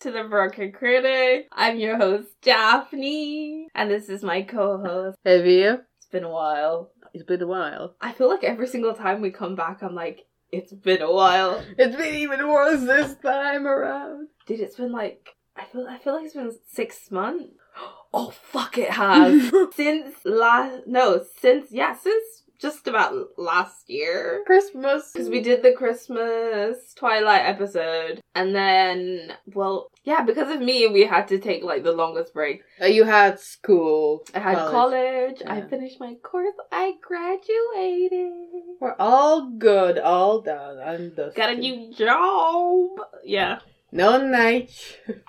to the Broken Critic. I'm your host, Daphne, and this is my co-host. Have you? It's been a while. It's been a while. I feel like every single time we come back, I'm like, it's been a while. It's been even worse this time around. Dude, it's been like I feel I feel like it's been six months. Oh fuck, it has since last no since yeah since just about last year Christmas. because we did the Christmas Twilight episode and then well yeah because of me we had to take like the longest break. Uh, you had school. I had college. I Yeah. finished my course. I graduated. We're all good, all done. I'm dusted. Got a new job. Yeah. No night.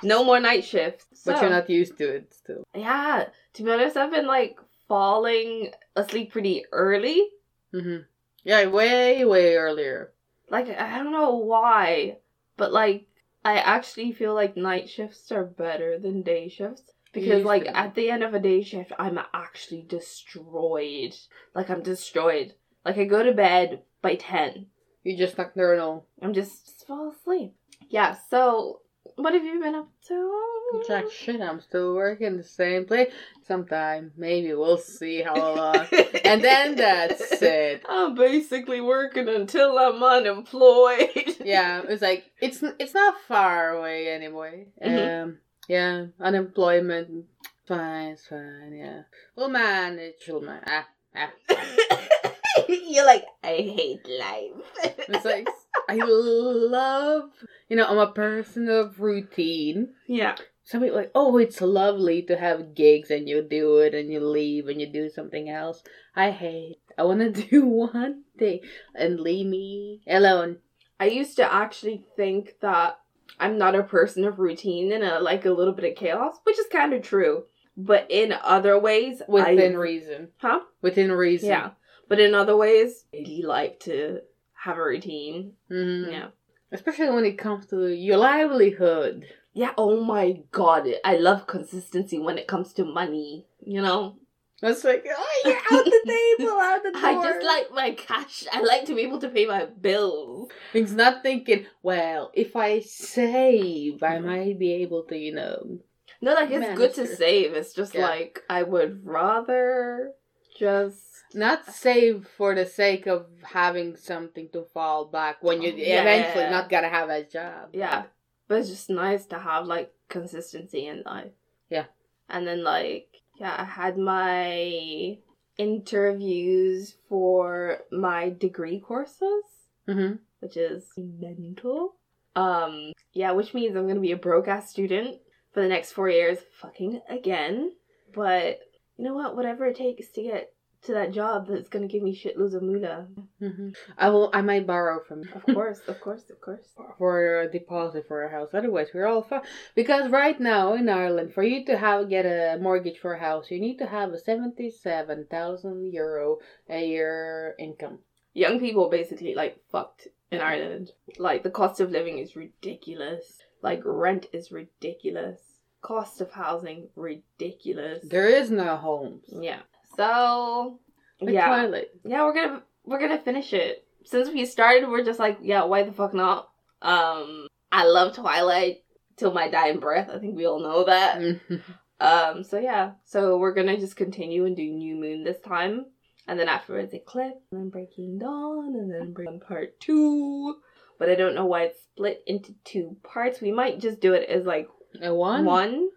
No more night shifts. But you're not used to it still. Yeah, to be honest, I've been like falling asleep pretty early. Mm-hmm. Yeah, way, way earlier. Like I don't know why, but like I actually feel like night shifts are better than day shifts because like at the end of a day shift, I'm actually destroyed. Like I'm destroyed. Like I go to bed by ten. You just nocturnal. I'm just, just fall asleep. Yeah. So what have you been up to? Jack shit, I'm still working the same place. Sometime, maybe we'll see how long. and then that's it. I'm basically working until I'm unemployed. Yeah, it's like it's it's not far away anyway. Mhm. Um, yeah, unemployment, fine, it's fine. Yeah, we'll manage. We'll man. Ah, ah. You're like, I hate life. It's like I love. You know, I'm a person of routine. yeah. Some people like, oh, it's lovely to have gigs and you do it and you leave and you do something else. I hate. I want to do one thing and leave me alone. I used to actually think that I'm not a person of routine and I like a little bit of chaos, which is kind of true. But in other ways, Within I, reason. huh? Within reason. Yeah. But in other ways, I really like to have a routine. Mhm. Yeah. Especially when it comes to your livelihood. Yeah. Oh my god, I love consistency when it comes to money. You know, It's like, oh, you're out the table, out the door. I just like my cash. I like to be able to pay my bills. It's not thinking, well, if I save, I might be able to, you know. No, like it's good to save. It's just Yeah. like I would rather just Not save for the sake of having something to fall back when you Yeah. eventually not gonna have a job. yeah. But it's just nice to have like consistency in life. Yeah. And then like yeah, I had my interviews for my degree courses, Mm-hmm. which is mental. Um yeah, which means I'm gonna be a broke ass student for the next four years, fucking again. But you know what? Whatever it takes to get to that job that's gonna give me shitloads of moolah. Mm-hmm. I will. I might borrow from Of course, of course, of course. for a deposit for a house. Otherwise, we're all fine. Because right now in Ireland, for you to have get a mortgage for a house, you need to have a seventy-seven thousand euro a year income. Young people basically like fucked in Ireland. Like the cost of living is ridiculous. Like rent is ridiculous. Cost of housing ridiculous. There is no homes. yeah. So yeah. Twilight. Yeah, we're gonna we're gonna finish it. Since we started, we're just like, yeah, why the fuck not? Um I love Twilight till my dying breath. I think we all know that. Mhm. Um, so yeah, so we're gonna just continue and do New Moon this time, and then afterwards Eclipse, and then Breaking Dawn, and then Breaking Part Two. But I don't know why it's split into two parts. We might just do it as like A one. one.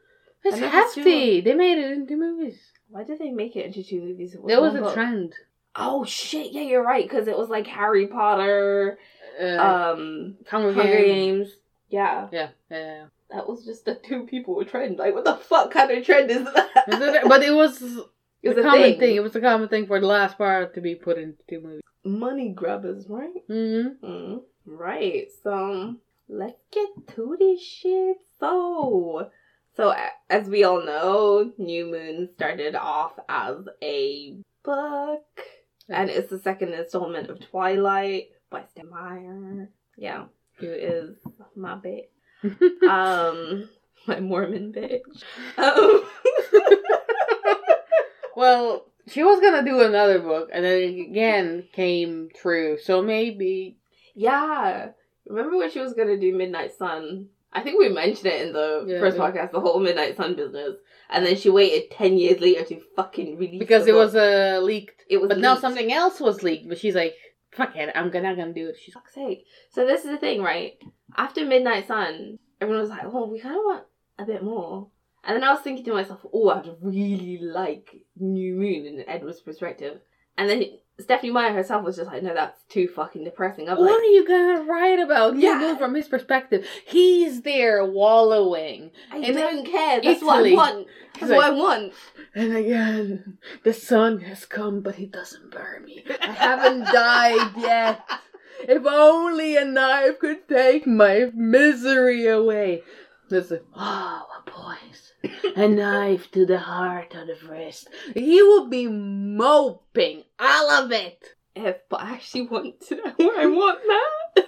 It's I never saw- hefty. They made it into movies. Why did they make it into two movies? There was a book? trend. Oh shit! Yeah, you're right. Because it was like Harry Potter, Uh, um, Hunger, Hunger Games. Games. Yeah, Yeah, yeah. that was just the two people were trend. Like, what the fuck kind of trend is that? It- but it was It was a common thing. thing. It was a common thing for the last part to be put into two movies. Money grabbers, right? Mm-hmm. Mm, right. So let's get to this shit. So, so as we all know, New Moon started off as a book, and it's the second installment of Twilight by Meyer. Yeah, who is my bitch, um, my Mormon bitch. Um, well, she was gonna do another book, and then it again came true. So maybe yeah. Remember when she was gonna do Midnight Sun I think we mentioned it in the Yeah, first yeah. podcast, the whole Midnight Sun business. And then she waited 10 years later to fucking release because it was uh, leaked. It was But now something else was leaked. But she's like, fuck it, I'm gonna, gonna do it. She's fuck's sake. So this is the thing, right? After Midnight Sun, everyone was like, "Oh, we kind of want a bit more." And then I was thinking to myself, "Oh, I'd really like New Moon in Edward's perspective." And then Stephenie Meyer herself was just like, "No, that's too fucking depressing." I'm what like, are you gonna write about? Yeah. Yeah. from his perspective. He's there wallowing. "I and don't care. That's what I Italy. want. That's He's what I want." And again, the sun has come, but he doesn't burn me. I haven't died yet. If only a knife could take my misery away. A, oh, a poise. A knife to the heart or the wrist. He will be moping all of it. If but I actually want to know where I want that.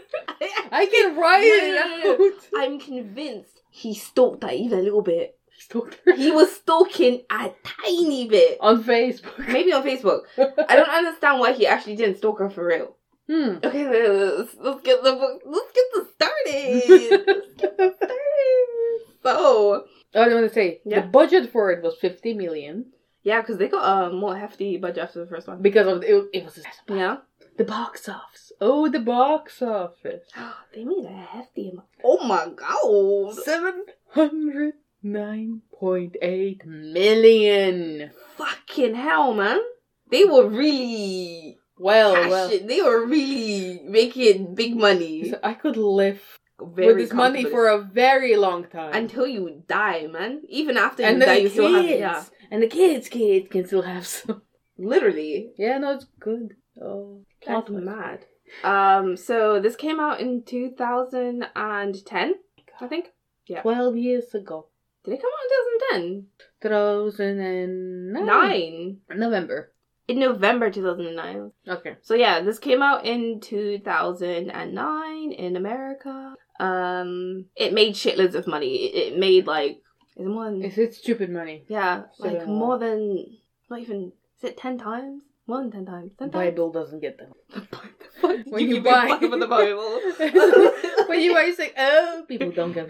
I can write No, no, no, it out. I'm convinced he stalked that even a little bit. He stalked her He was stalking a tiny bit. on Facebook. Maybe on Facebook. I don't understand why he actually didn't stalk her for real. Hmm. Okay, let's, let's get the book. Let's get this started. let's get this started. So Oh, I want to say Yeah. the budget for it was fifty million yeah, because they got a more hefty budget after the first one. because of it. It was Yeah, the box office. Oh, the box office. they made a hefty amount. Oh my god! Seven hundred nine point eight million. Fucking hell, man! They were really Well, well. They were really making big money. So I could live with this money for a very long time. until you die, man. Even after you and die, you still have yeah. and the kids, kids can still have some. Literally, Yeah, no, it's good. Oh, plot mad. Um, so this came out in 2010, I think. Yeah. Twelve years ago, Did it come out in 2010? two thousand and Nine. Nine. November. In November 2009. Okay. So yeah, this came out in 2009 in America. Um, it made shitloads of money. It, it made like, is it more than, It's, it's stupid money. yeah, like more than, not even, is it 10 times? More than 10 times. 10 times? Bible doesn't get them. When When you, buy- for the Bible. when you buy, say, oh, people don't get.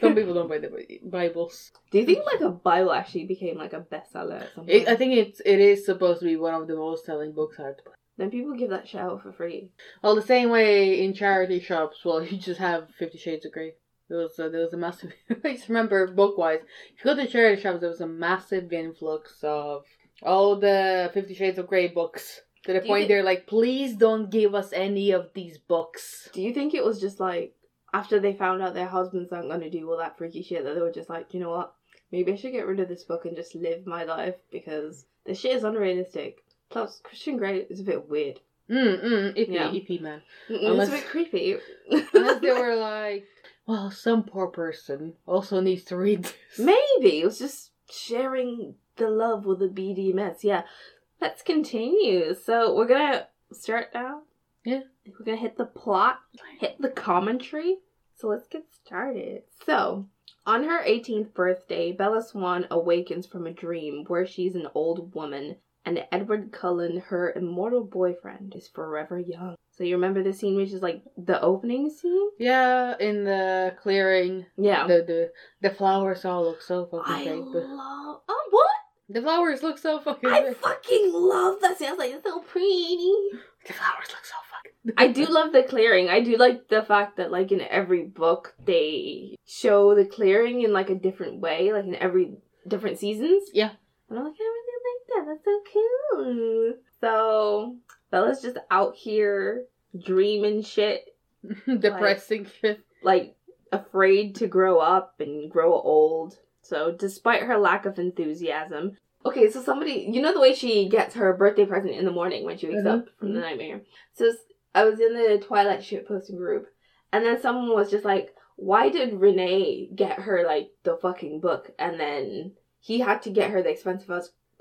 Some people don't buy the Bi- Bibles. Do you think like a Bible actually became like a bestseller at some point? It, I think it's it is supposed to be one of the most selling books out. Then people give that shit out for free. Well, the same way in charity shops. Well, you just have Fifty Shades of Grey. There was a, there was a massive. I just remember book wise. If you go to charity shops, there was a massive influx of all the Fifty Shades of Grey books. To the Do point they're like, please don't give us any of these books. Do you think it was just like after they found out their husbands aren't gonna do all that freaky shit that they were just like, you know what? Maybe I should get rid of this book and just live my life because this shit is unrealistic. Plus, Christian Grey is a bit weird. Mm mm. Ippy, Yeah. ippy man. It's a bit creepy. Unless they were like, well, some poor person also needs to read this. Maybe it was just sharing the love with the BDMS. Yeah. Let's continue. So we're gonna start now. Yeah. We're gonna hit the plot, hit the commentary. So let's get started. So on her 18th birthday, Bella Swan awakens from a dream where she's an old woman and Edward Cullen, her immortal boyfriend, is forever young. So you remember the scene which is like the opening scene? Yeah, in the clearing, Yeah. the the the flowers all look so fucking I fake. Love. Oh, what? the flowers look so fucking. I fake. fucking love that scene. I was like, it's so pretty. the flowers look so fucking. I do love the clearing. I do like the fact that, like, in every book, they show the clearing in, like, a different way, like, in every different seasons. Yeah. And I'm like, I really like that. That's so cool. So, Bella's just out here dreaming shit, depressing shit. like, afraid to grow up and grow old. So, despite her lack of enthusiasm, okay, so somebody, you know, the way she gets her birthday present in the morning when she wakes Mhm, up from the nightmare. So, I was in the Twilight shit posting group, and then someone was just like, why did Renee get her, like, the fucking book, and then he had to get her the expensive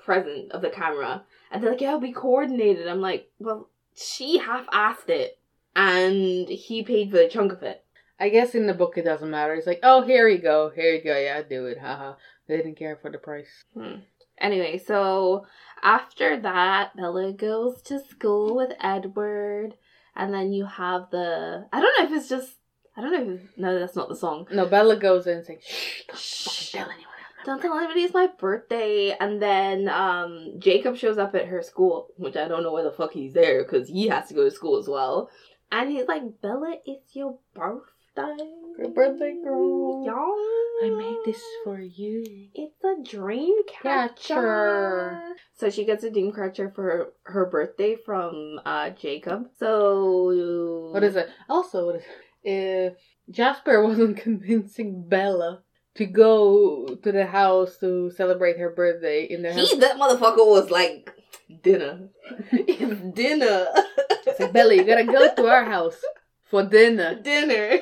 present of the camera? And they're like, yeah, we coordinated. I'm like, well, she half asked it, and he paid for a chunk of it. I guess in the book it doesn't matter. It's like, oh, here you go, here you go. Yeah, do it. Haha. They didn't care for the price. Hmm. Anyway, so after that, Bella goes to school with Edward, and then you have the I don't know if it's just I don't know. If, no, that's not the song. No, Bella goes in and says, "Shh, don't Shh. tell anyone." Don't tell anybody it's my birthday. And then um Jacob shows up at her school, which I don't know where the fuck he's there because he has to go to school as well. And he's like, Bella, it's your birthday. Your birthday, girl. Y'all. I made this for you. It's a dream catcher. So she gets a dream catcher for her, her birthday from uh Jacob. So What is it? Also, what is if Jasper wasn't convincing Bella to go to the house to celebrate her birthday in the house? He that motherfucker was like dinner. it's dinner. Say, Bella, you gotta go to our house for dinner. dinner.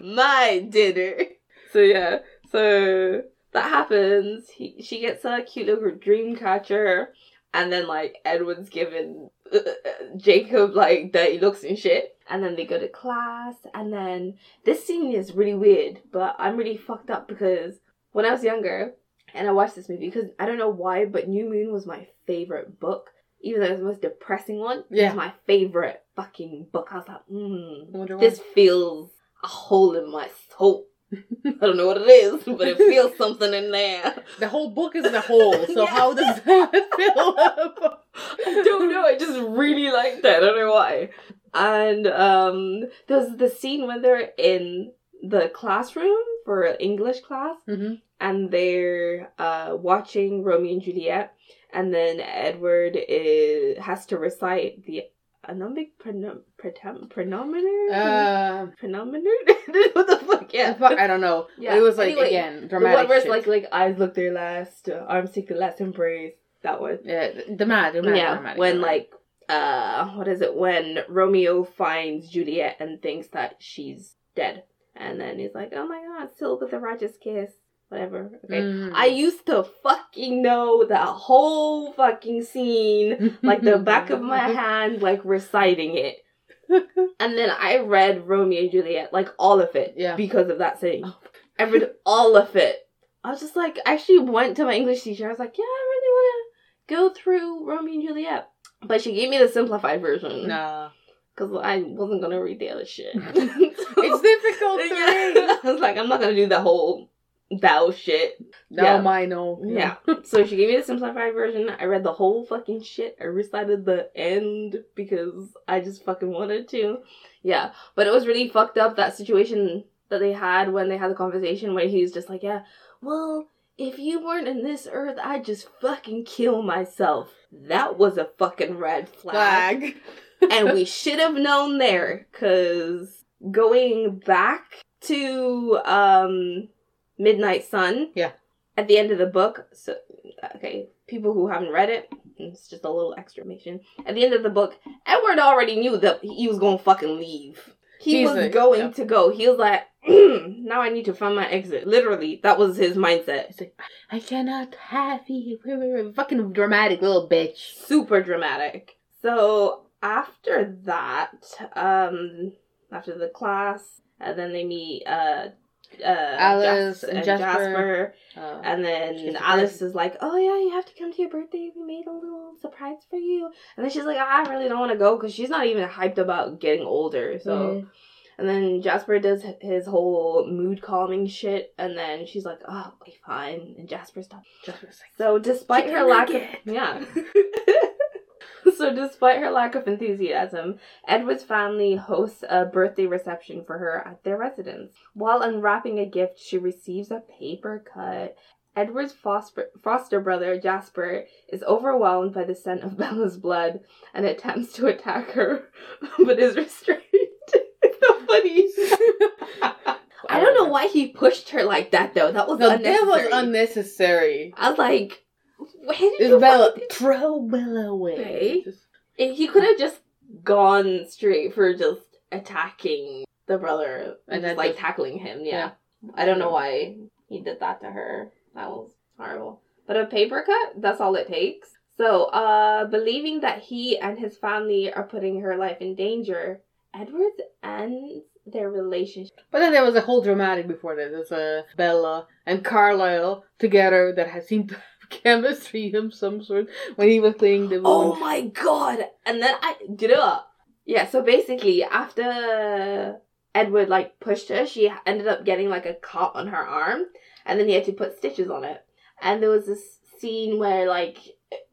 My dinner. So yeah. So that happens. He, she gets a cute little dream catcher, and then like Edward's given Jacob like dirty looks and shit. And then they go to class, and then this scene is really weird, but I'm really fucked up because when I was younger and I watched this movie, because I don't know why, but New Moon was my favorite book. Even though it's the most depressing one, it Yeah. was my favorite fucking book. I was like, mm, this feels a hole in my soul. I don't know what it is, but it feels something in there. The whole book is in a hole, so Yeah. how does that fill up? I don't know. I just really liked it. I don't know why. And um, there's the scene when they're in the classroom for English class, hmm and they're uh, watching Romeo and Juliet, and then Edward is, has to recite the anomic pronom- pretem- pronominator. Uh, what the fuck? Yeah. fuck, I don't know. Yeah, It was like anyway, again The dramatic. one where it's like like eyes look their last, uh, arms seek their last embrace. That one. yeah, dramatic, dramatic, yeah, dramatic, when dramatic. like uh, what is it? When Romeo finds Juliet and thinks that she's dead, and then he's like, "Oh my god, still with the righteous kiss." Whatever. Okay. Mm. I used to fucking know that whole fucking scene like the back of my hand, like reciting it. And then I read Romeo and Juliet, like all of it, Yeah. because of that scene. Oh. I read all of it. I was just like, I actually went to my English teacher. I was like, yeah, I really want to go through Romeo and Juliet. But she gave me the simplified version. Nah. Because I wasn't going to read the other shit. It's difficult to read. I was like, I'm not going to do the whole thou shit. No, Yeah. my no. Yeah. so she gave me the simplified version. I read the whole fucking shit. I recited the end because I just fucking wanted to. Yeah. But it was really fucked up that situation that they had when they had the conversation where he was just like, yeah, well, if you weren't in this earth, I'd just fucking kill myself. That was a fucking red flag. Flag. and we should have known there because going back to um midnight sun Yeah. at the end of the book so okay people who haven't read it it's just a little exclamation at the end of the book edward already knew that he was gonna fucking leave he He's was like- going yeah. to go he was like now i need to find my exit literally that was his mindset It's like, I cannot have you. Fucking dramatic little bitch. super dramatic. So after that, um, after the class, and then they meet uh, uh, Alice Jas- and and Jasper. Jasper, Uh, and then Alice is like, "Oh yeah, you have to come to your birthday. We made a little surprise for you." And then she's like, "I really don't want to go because she's not even hyped about getting older." So. Mhm. And then Jasper does his whole mood calming shit, and then she's like, "Oh, okay, fine." And Jasper stops. Jasper's like, So despite her lack of yeah. so despite her lack of enthusiasm, Edward's family hosts a birthday reception for her at their residence. While unwrapping a gift, she receives a paper cut. Edward's foster, foster brother, Jasper, is overwhelmed by the scent of Bella's blood and attempts to attack her, but is restrained. so funny. I don't know why he pushed her like that, though. That was No, unnecessary. that was unnecessary. I was like, why did you Isabella, fucking- throw Bella away. He could have just gone straight for just attacking the brother And and just like just- tackling him. Yeah. I don't know why he did that to her. That was horrible. But a paper cut, that's all it takes. So, uh, believing that he and his family are putting her life in danger, Edward ends their relationship. But then there was a whole dramatic before that. There's uh, Bella and Carlisle together that had seemed to chemistry of some sort when he was playing the Oh wound. my god! And then I did it up. Yeah, so basically after Edward like pushed her, she ended up getting like a cut on her arm, and then he had to put stitches on it. And there was this scene where like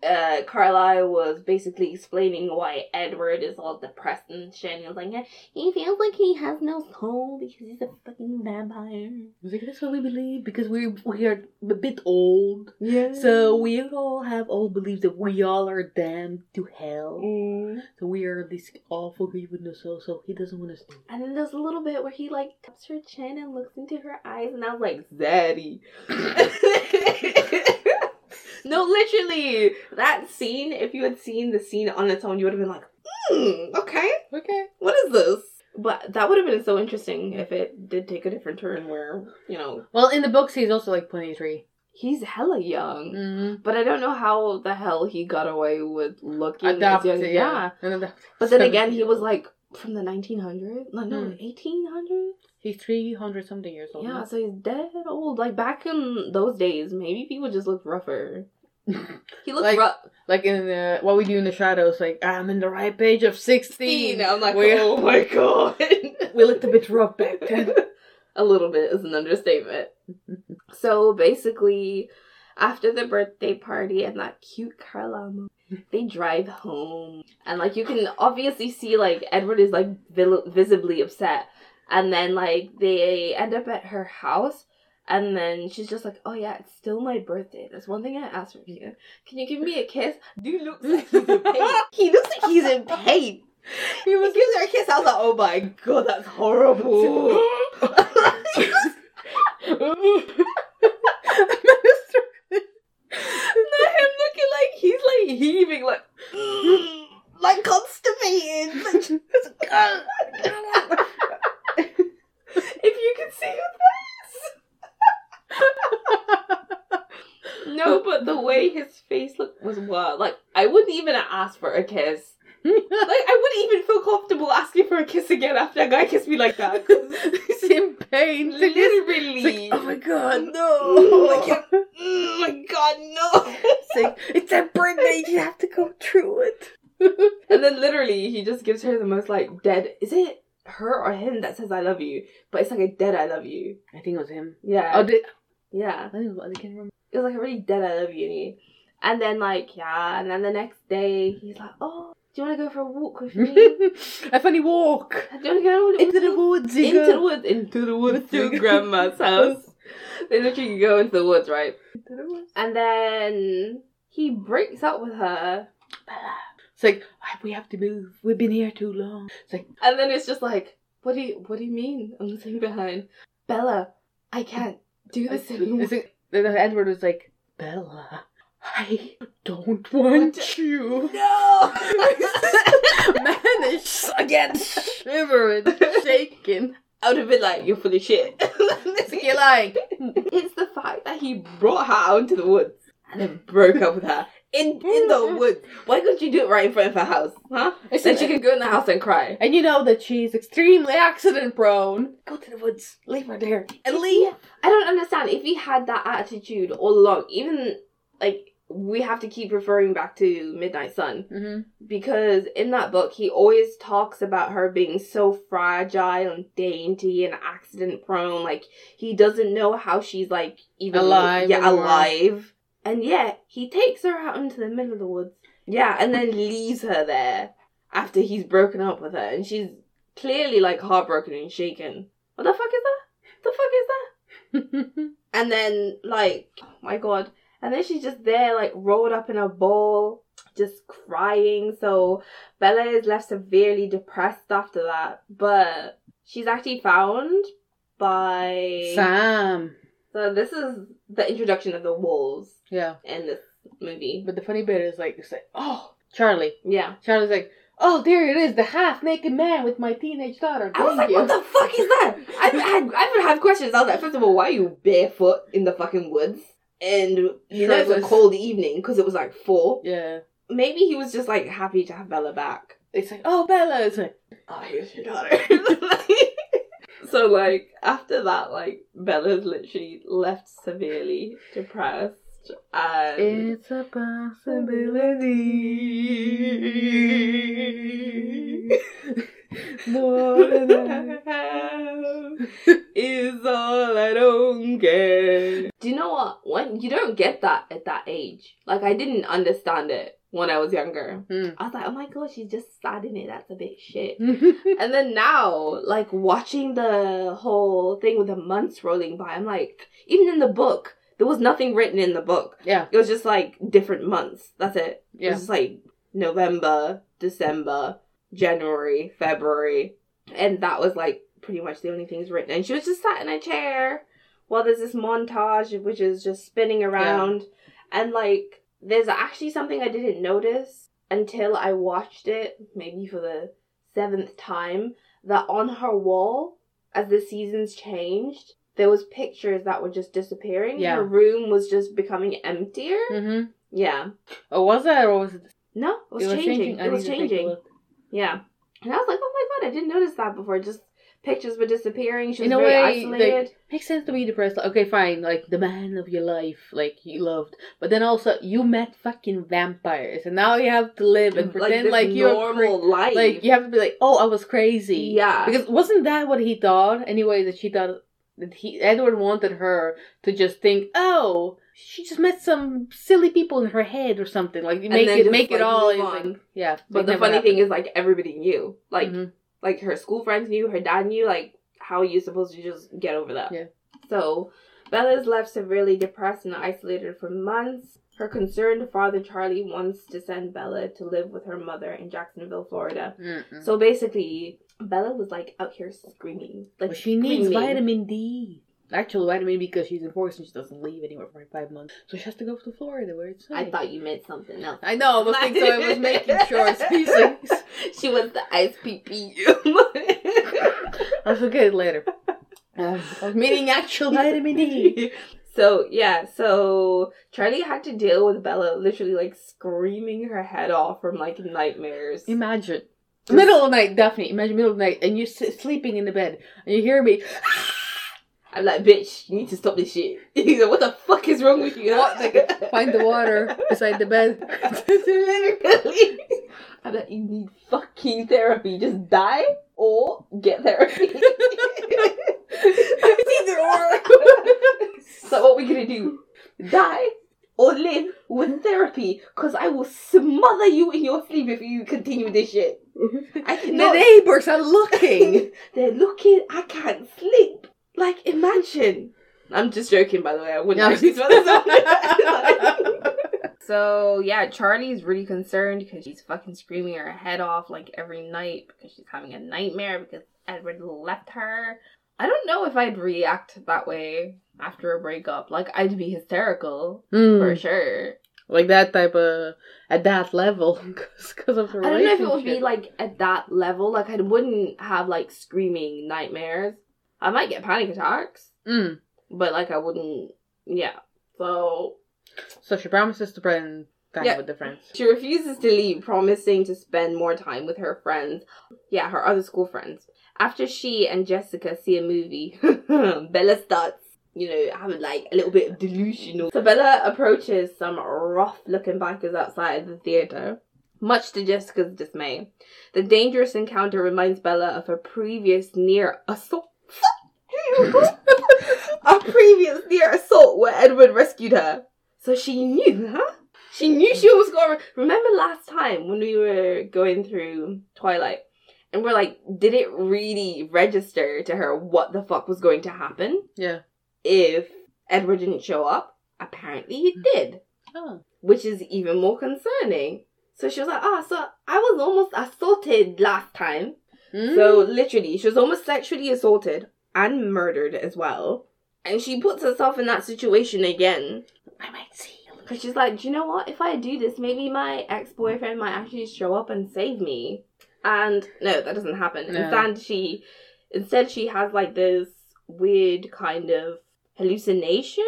uh Carlisle was basically explaining why Edward is all depressed and shit. And he was like, yeah, he feels like he has no soul because he's a fucking vampire. He's like, that's what we believe because we we are a bit old. Yeah. So we all have old beliefs that we all are damned to hell. Mm. So we are this awful people in the soul. So he doesn't want us to. And then there's a little bit where he like taps her chin and looks into her eyes, and I was like, Zaddy. no, literally, that scene. If you had seen the scene on its own, you would have been like, hmm, okay, Okay. what is this? But that would have been so interesting if it did take a different turn where, you know, Well, in the books, he's also like twenty three. he's hella young. Mm-hmm. But I don't know how the hell he got away with looking as Adopted, young. yeah. Adapt- But then again, he was like from the 1900s? No, no, Hmm. 1800s? He's three hundred something years old. Yeah, now. so he's dead old. Like back in those days, maybe people just looked rougher. He looked Like- rough. like in uh, what we do in the shadows. Like I'm in the right page of sixteen. I'm like, We- oh my god. we looked a bit rough back then. a little bit is an understatement. so basically, after the birthday party and that cute Carla, they drive home, and like you can obviously see like Edward is like vil- visibly upset, and then like they end up at her house. And then she's just like, "Oh yeah, it's still my birthday. There's one thing I asked from you. Can you give me a kiss?" Dude looks like he's in pain. he looks like he's in pain. He He was gives her a kiss. I was like, "Oh my god, that's horrible." Not him looking like he's like heaving, like "Mm," like constipated. Like, if you could see her face. no, but the way his face looked was wild. Like I wouldn't even ask for a kiss. Like I wouldn't even feel comfortable asking for a kiss again after a guy kissed me like that. He's in pain. It's like, Literally. oh my god, Oh my no! god. Oh my god, no. Mm, it's like, it's a birthday. You have to go through it. And then literally he just gives her the most like dead is it her or him that says I love you? But it's like a dead I love you. I think it was him. Yeah. Oh, did yeah. I didn't- I can't remember. It was like a really dead I love you. And, and then like, yeah, and then the next day he's like, Oh, do you wanna go for a walk with me? a funny walk do you wanna go into the woods. you into go. the woods into the woods to grandma's house. they literally can go into the woods, right? Into the woods. And then he breaks up with her Bella. It's like "Ah, we have to move. We've been here too long. It's like And then it's just like, what do you what do you mean? I'm sitting behind. Bella, I can't do this anymore. Like Edward was like Bella. I don't want What? you. No Man is again shivering, shaking. I would have been like, you're full of shit. You're like it's the fact that he brought her out into the woods and then broke up with her. In in the woods. Why couldn't you do it right in front of her house? Huh? It's Then she can go in the house and cry. And you know that she's extremely accident prone. Go to the woods, leave her there, and leave. I don't understand if he had that attitude all along, even like we have to keep referring back to Midnight Sun. Mm-hmm. because in that book he always talks about her being so fragile and dainty and accident prone like he doesn't know how she's like even Alive yeah alive. And yet he takes her out into the middle of the woods. Yeah and then leaves her there after he's broken up with her. And she's clearly like heartbroken and shaken. What the fuck is that? The fuck is that? And then like oh my god and then she's just there like rolled up in a ball just crying so bella is left severely depressed after that but she's actually found by Sam. so this is the introduction of the wolves Yeah, in this movie but the funny bit is like, it's like, oh, Charlie. yeah Charlie's like, oh, there it is, the half-naked man with my teenage daughter. I was Thank like, you. what the fuck is that? I had I would have questions. I was like, first of all, why are you barefoot in the fucking woods? And you know it was a cold evening because it was like four. Yeah. Maybe he was just like happy to have Bella back. It's like, oh, Bella. It's like, oh, here's your daughter. so, like, after that, like, Bella's literally left severely depressed. And it's a possibility. More than I is all I don't care. Do you know what? When you don't get that at that age, like I didn't understand it when I was younger. Mm. I was like, oh my god, she's just sad in it. That's a bit shit. and then now, like watching the whole thing with the months rolling by, I'm like, even in the book, there was nothing written in the book. Yeah. It was just like different months. That's it. Yeah. It was just like November, December, January, February. And that was like pretty much the only things written. And she was just sat in a chair while there's this montage which is just spinning around. And like there's actually something I didn't notice until I watched it, maybe for the seventh time, that on her wall, as the seasons changed, there was pictures that were just disappearing. Yeah. Her room was just becoming emptier. Mm-hmm. Yeah. Oh, was that or was it? No, it was, changing. It was need to take a changing. Yeah. And I was like, oh my god, I didn't notice that before. Just pictures were disappearing. She was In a very way, isolated. like, makes sense to be depressed. Like, okay, fine, like the man of your life, like you loved, but then also you met fucking vampires, and now you have to live and pretend this like, you're normal cra- life. like you have to be like, oh, I was crazy. Yeah. because wasn't that what he thought anyway? That she thought that he Edward wanted her to just think, oh, she just met some silly people in her head or something. Like you make it make it all like, yeah. but the funny thing is, like everybody knew, like Mhm. Like her school friends knew, her dad knew. Like how are you supposed to just get over that? Yeah. So Bella is left severely depressed and isolated for months. Her concerned father Charlie wants to send Bella to live with her mother in Jacksonville, Florida. Mm-mm. So basically, Bella was like out here screaming. Like Well, she needs vitamin D. Actual vitamin D because she's enforced and she doesn't leave anywhere for like five months. So she has to go to Florida where it's I thought you meant something else. I know, I was thinking, so I was making sure. She was the ice ISPP. I'll forget it later. Uh, I was meaning actual vitamin D. so yeah, so Charlie had to deal with Bella literally like screaming her head off from like nightmares. Imagine. Middle of the night, Daphne. Imagine middle of the night and you're s- sleeping in the bed and you hear me. I'm like, bitch, you need to stop this shit. He's like, what the fuck is wrong with you? What? Like, find the water beside the bed. Literally. I'm like, you need fucking therapy. Just die or get therapy. Either or. so what we gonna do? Die or live with therapy? Cause I will smother you in your sleep if you continue this shit. I the neighbors are looking. They're looking. I can't sleep. Like imagine. I'm just joking, by the way. I wouldn't No. actually smell this So yeah, Charlie's really concerned because she's fucking screaming her head off like every night because she's having a nightmare because Edward left her. I don't know if I'd react that way after a breakup. Like I'd be hysterical Hmm. for sure. Like that type of at that level because of the I don't know if it would be like at that level. Like I wouldn't have like screaming nightmares. I might get panic attacks, Mm. but like I wouldn't. Yeah. So So she promises to spend time Yeah. with the friends. She refuses to leave, promising to spend more time with her friends. Yeah, her other school friends. After she and Jessica see a movie, Bella starts, you know, having like a little bit of delusional. So Bella approaches some rough looking bikers outside of the theater. Much to Jessica's dismay, the dangerous encounter reminds Bella of her previous near assault. a previous near assault where Edward rescued her. So she knew, huh? She knew she was going. Remember last time when we were going through Twilight, and we're like, did it really register to her what the fuck was going to happen Yeah. if Edward didn't show up? Apparently, he did, Oh. which is even more concerning. So she was like, ah, so I was almost assaulted last time. Mm. So literally, she was almost sexually assaulted and murdered as well. And she puts herself in that situation again. I might see. you. Because she's like, do you know what? If I do this, maybe my ex boyfriend might actually show up and save me. And no, that doesn't happen. No. Instead, she instead she has like this weird kind of hallucination.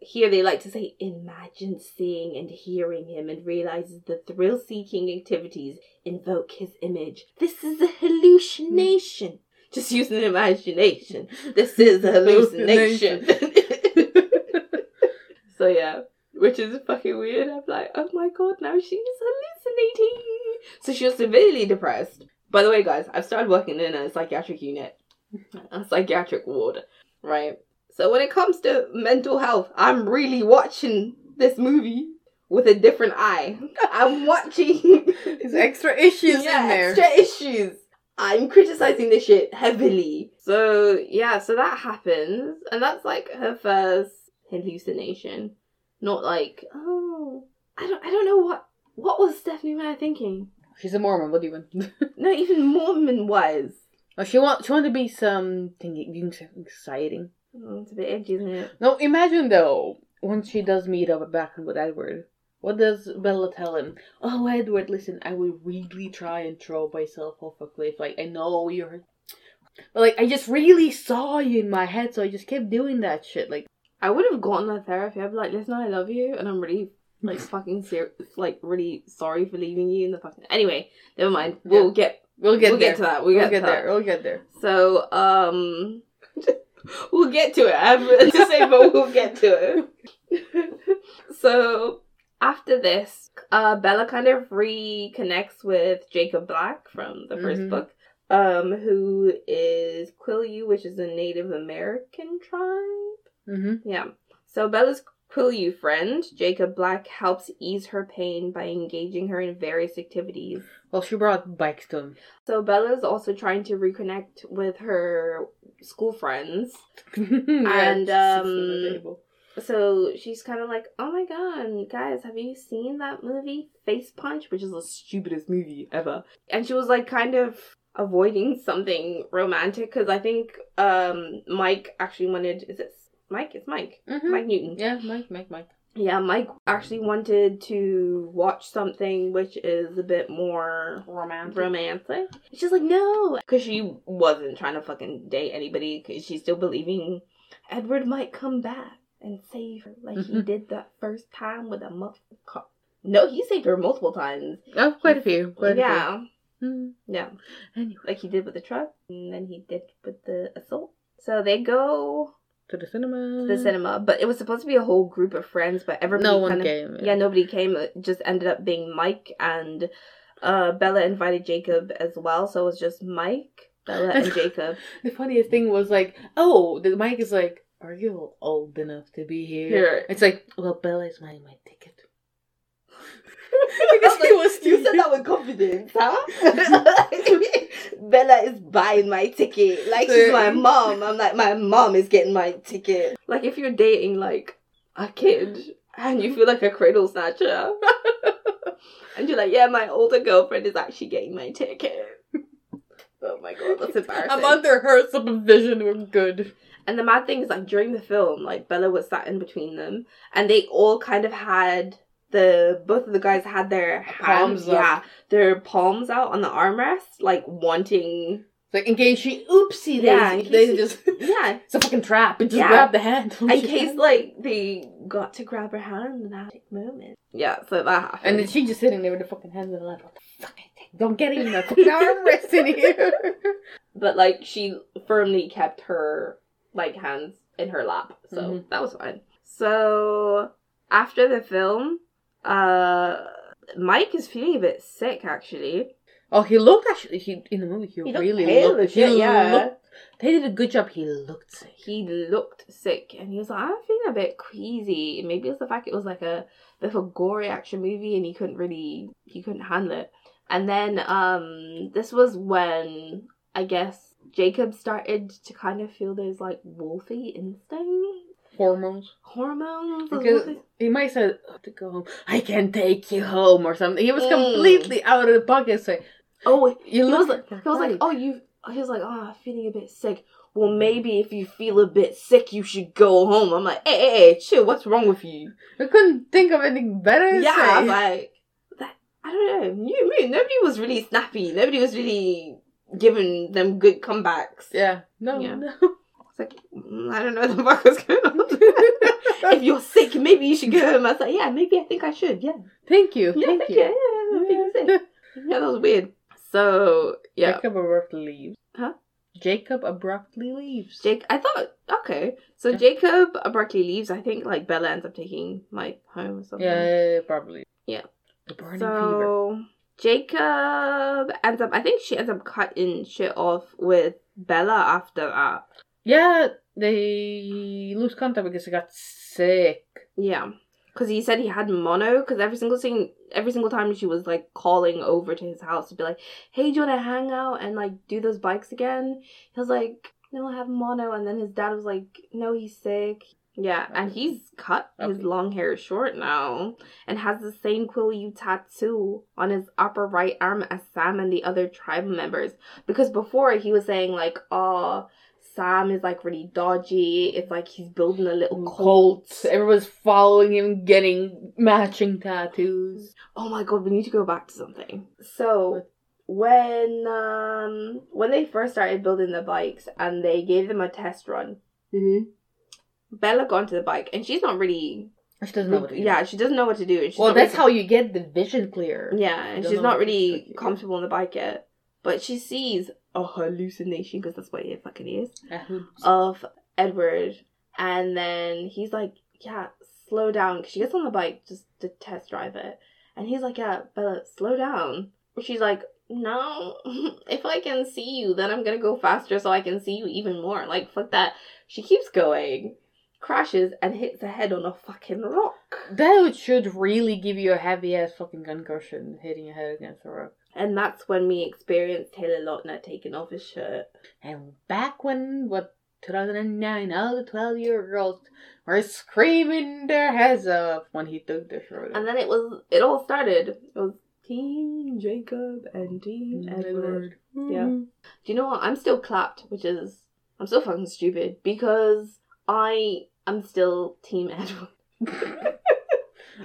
Here they like to say, imagine seeing and hearing him and realizes the thrill seeking activities invoke his image. This is a hallucination. Just use an imagination. This is a hallucination. so yeah, which is fucking weird. I'm like, oh my god, now she's hallucinating. So she was severely depressed. By the way, guys, I've started working in a psychiatric unit, a psychiatric ward, right? So when it comes to mental health, I'm really watching this movie with a different eye. I'm watching There's extra issues yeah, in there. extra issues. I'm criticizing this shit heavily. So yeah, so that happens, and that's like her first hallucination. Not like oh, I don't, I don't know what what was Stephenie Meyer thinking. She's a Mormon. What do you want? No, even Mormon wise. oh, she want she wanted to be something exciting. It's a bit edgy, isn't it? No, imagine though when she does meet up back with Edward. What does Bella tell him? Oh, Edward, listen, I will really try and throw myself off a cliff. Like I know you're, but like I just really saw you in my head, so I just kept doing that shit. Like I would have gotten her therapy. I'd be like, listen, I love you, and I'm really like fucking ser- like really sorry for leaving you in the fucking. Anyway, never mind. We'll get we'll get we'll there. get to that. We'll, We'll get, get to there. We'll get there. So um, we'll get to it. I have to say, but we'll get to it. so after this, uh, Bella kind of reconnects with Jacob Black from the 1st Mhm. book. Um, who is Quileute, which is a Native American tribe. Mm-hmm. Yeah. So Bella's Quileute friend, Jacob Black, helps ease her pain by engaging her in various activities. Well, she brought bikes to him. So Bella's also trying to reconnect with her school friends. and um, So she's kind of like, "Oh my god, guys, have you seen that movie Face Punch, which is the stupidest movie ever?" And she was like, kind of avoiding something romantic because I think um Mike actually wanted. Is it Mike? It's Mike. Mhm. Mike Newton. Yeah, Mike, Mike, Mike. Yeah, Mike actually wanted to watch something which is a bit more Romantic. romantic. She's like, no, because she wasn't trying to fucking date anybody because she's still believing Edward might come back and save her like he Mhm. did that first time with a multiple car. No, he saved her multiple times. Oh, quite a few. Quite yeah, A few. Mm. yeah, Anyway, like he did with the truck, and then he did with the assault. So they go to the cinema. to the cinema, but it was supposed to be a whole group of friends, but everybody No one kind of came. yeah, nobody came. It just ended up being Mike and uh, Bella invited Jacob as well, so it was just Mike, Bella, and Jacob. The funniest thing was like, oh, the Mike is like, "Are you old enough to be here?" Here. It's like, well, Bella is buying my ticket. Because he was you said that with confidence, huh? Bella is buying my ticket. Like she's my mom. I'm like, my mom is getting my ticket. Like if you're dating like a kid and you feel like a cradle snatcher. and you're like, yeah, my older girlfriend is actually getting my ticket. Oh my god, that's embarrassing. I'm under her supervision. We're good. And the mad thing is, like during the film, like Bella was sat in between them, and they all kind of had the both of the guys had their Palms hands, yeah, their palms out on the armrest, like wanting, Like in case she oopsie Yeah, they case just yeah, it's a fucking trap. It just Yeah. grab the hand. in case like they got to grab her hand in that moment. Yeah, so that happened. And then she just sitting there with the fucking hands in the lap. What the fuck? Don't get in the fucking armrest in here. but like she firmly kept her like hands in her lap, so Mhm. that was fine. So after the film, uh, Mike is feeling a bit sick actually. Oh, he looked actually. He in the movie. He, He really looked. shit, he yeah. looked- They did a good job. He looked sick. He looked sick, and he was like, "I'm feeling a bit queasy." Maybe it's the fact it was like a bit of a gory action movie, and he couldn't really he couldn't handle it. And then um, this was when I guess Jacob started to kind of feel those like wolfy instincts, Hormones. hormones. Because he might say "Oh, to go home. I can take you home or something. He was Mm. completely out of the pocket. So Oh, you he was like, he was like, oh, you. He was like, oh, I'm feeling a bit sick. Well, maybe if you feel a bit sick, you should go home. I'm like, hey, hey, hey chill. What's wrong with you? I couldn't think of anything better to Yeah, say. Like, that, I don't know. New Moon. Nobody was really snappy. Nobody was really giving them good comebacks. yeah. No. Yeah. No. It's like, mm, I don't know what the fuck was going on. if you're sick, maybe you should go home. I was like, yeah, maybe I think I should. Yeah. Thank you. Yeah, thank you. you. Yeah, yeah, yeah, that was weird. So, yeah. Jacob abruptly leaves. Huh? Jacob abruptly leaves. Jake, I thought, okay. So Jacob abruptly leaves. I think, like, Bella ends up taking Mike home or something. yeah, probably. Yeah. The burning fever. So Jacob ends up. I think she ends up cutting shit off with Bella after that. Yeah, they lose contact because he got sick. Yeah, because he said he had mono. Because every single thing, every single time she was like calling over to his house to be like, "Hey, do you want to hang out and like do those bikes again?" He was like, "No, I have mono." And then his dad was like, "No, he's sick." Yeah, and he's cut his long hair short now and has the same Quileute tattoo on his upper right arm as Sam and the other tribal members. Because before he was saying like, "Oh, Sam is like really dodgy. It's like he's building a little cult." Colts. Everyone's following him, getting matching tattoos. Oh my god, we need to go back to something. So when um when they first started building the bikes and they gave them a test run, Mm-hmm. Bella got onto the bike and she's not really She doesn't know what to do. yeah, she doesn't know what to do. She's Well, that's really- how you get the vision clear. Yeah, and she's not really comfortable on the bike yet. But she sees a hallucination because that's what it fucking is of Edward, and then he's like, "Yeah, slow down." 'Cause she gets on the bike just to test drive it, and he's like, "Yeah, Bella, slow down." She's like, "No, if I can see you, then I'm gonna go faster so I can see you even more." Like, fuck that. She keeps going, crashes, and hits her head on a fucking rock. That should really give you a heavy ass fucking concussion hitting your head against a rock. And that's when we experienced Taylor Lautner taking off his shirt. And back when, what, 2009, all the 12 year olds were screaming their heads off when he took the shirt. And then it was, it all started. It was Team Jacob and Team mm, Edward. Yeah. Mm. Do you know what? I'm still clapped, which is, I'm still fucking stupid because I am still Team Edward.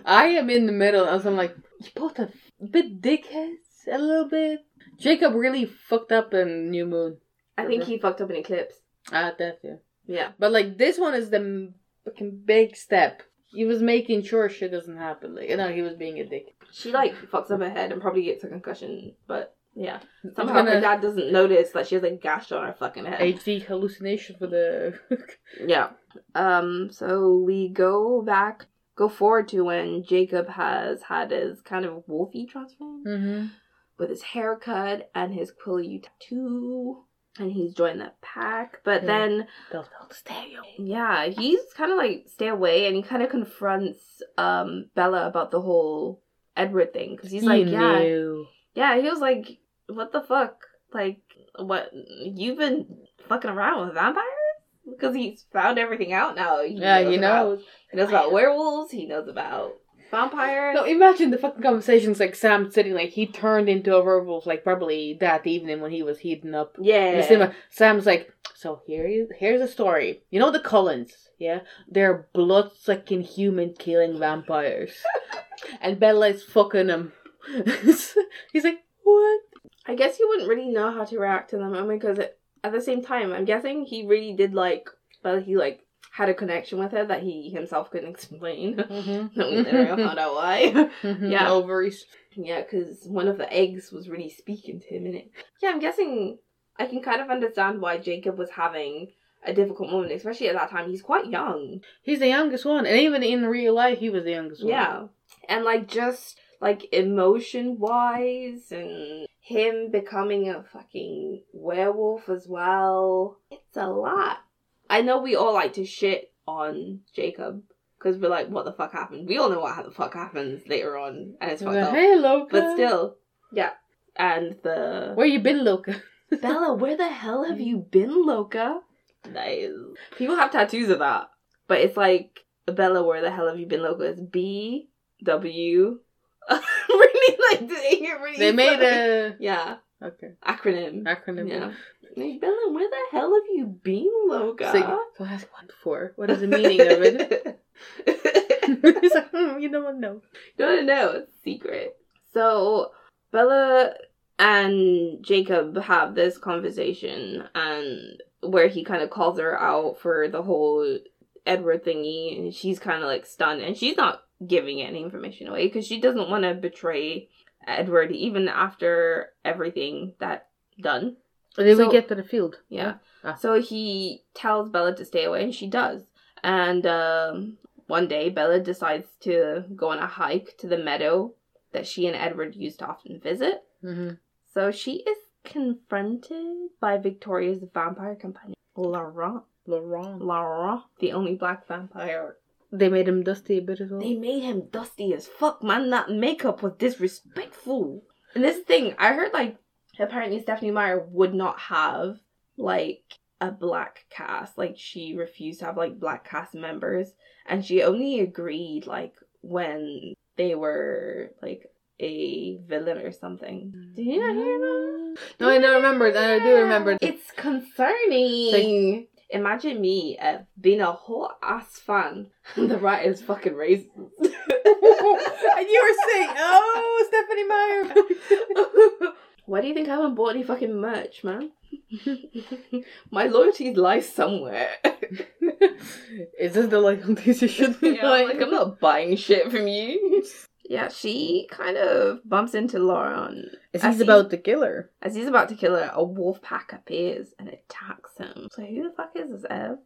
I am in the middle, and so I'm like, you both a bit dickheads, a little bit. Jacob really fucked up in New Moon. I think he fucked up in Eclipse. Ah, that yeah. Yeah. But like this one is the fucking big step. He was making sure shit doesn't happen. Like you know, he was being a dick. She like fucks up her head and probably gets a concussion, but yeah. Somehow gonna- her dad doesn't notice that she has a gash on her fucking head. HD hallucination for the. Yeah. Um, so we go back, go forward to when Jacob has had his kind of wolfy transform mm-hmm. With his haircut and his Quileute tattoo. And he's joined the pack. But Yeah. then, They'll the stereo. yeah, he's kind of like stay away and he kind of confronts um Bella about the whole Edward thing. Because he's like, yeah, knew. yeah, he was like, what the fuck? Like, what? You've been fucking around with vampires? Because he's found everything out now. He Yeah, knows you about- know. he knows about werewolves. He knows about vampires. No, imagine the fucking conversations like Sam sitting like he turned into a werewolf like probably that evening when he was heating up. yeah. the. Sam's like, so here is here's a story. You know the Cullens, yeah? They're blood sucking human killing vampires. and Bella is fucking them. He's like, what? I guess he wouldn't really know how to react to them. I mean, because at the same time, I'm guessing he really did like, but he like had a connection with her that he himself couldn't explain. Mm-hmm. we never found out why. Yeah. Ovaries. Yeah, because one of the eggs was really speaking to him in it. Yeah, I'm guessing I can kind of understand why Jacob was having a difficult moment, especially at that time. He's quite young. He's the youngest one. And even in real life, he was the youngest one. Yeah. And like just like emotion wise and him becoming a fucking werewolf as well. It's a lot. I know we all like to shit on Jacob because we're like, what the fuck happened? We all know what the fuck happens later on, and it's fucked like, up. hey, Loca. But still, yeah. And the Where you been, Loca? Bella, where the hell have you been, Loca? Nice. People have tattoos of that, but it's like Bella, where the hell have you been, Loca? It's B W. really like it really. They made slow. a yeah okay acronym. acronym. Yeah. Like, Bella, where the hell have you been, Loca? It's like, so I asked one before. What is the meaning of it? He's like, hmm, you don't know. No, no, no, it's secret. So Bella and Jacob have this conversation, and where he kind of calls her out for the whole Edward thingy, and she's kind of like stunned, and she's not giving any information away because she doesn't want to betray Edward, even after everything that done. Did So- we get to the field? Yeah. Ah. So he tells Bella to stay away, and she does. And um, one day, Bella decides to go on a hike to the meadow that she and Edward used to often visit. Mm-hmm. So she is confronted by Victoria's vampire companion, Laurent. Laurent. Laurent, the only black vampire They made him dusty a bit as well. They made him dusty as fuck, man. That makeup was disrespectful. And this thing, I heard like apparently Stephenie Meyer would not have like a black cast. Like she refused to have like black cast members. And she only agreed like when they were like a villain or something. Did you not hear that? No, I don't remember. I do remember. It's concerning. Imagine me uh, being a whole ass fan and the writer's fucking racist. and you were saying, "Oh, Stephenie Meyer." Why do you think I haven't bought any fucking merch, man? My loyalty lies somewhere. Is this the loyalty you should be Yeah, buying? like I'm not buying shit from you. Yeah, she kind of bumps into Laurent As as he's about to kill her. as he's about to kill her. A wolf pack appears and attacks him. So who the fuck is this Ev?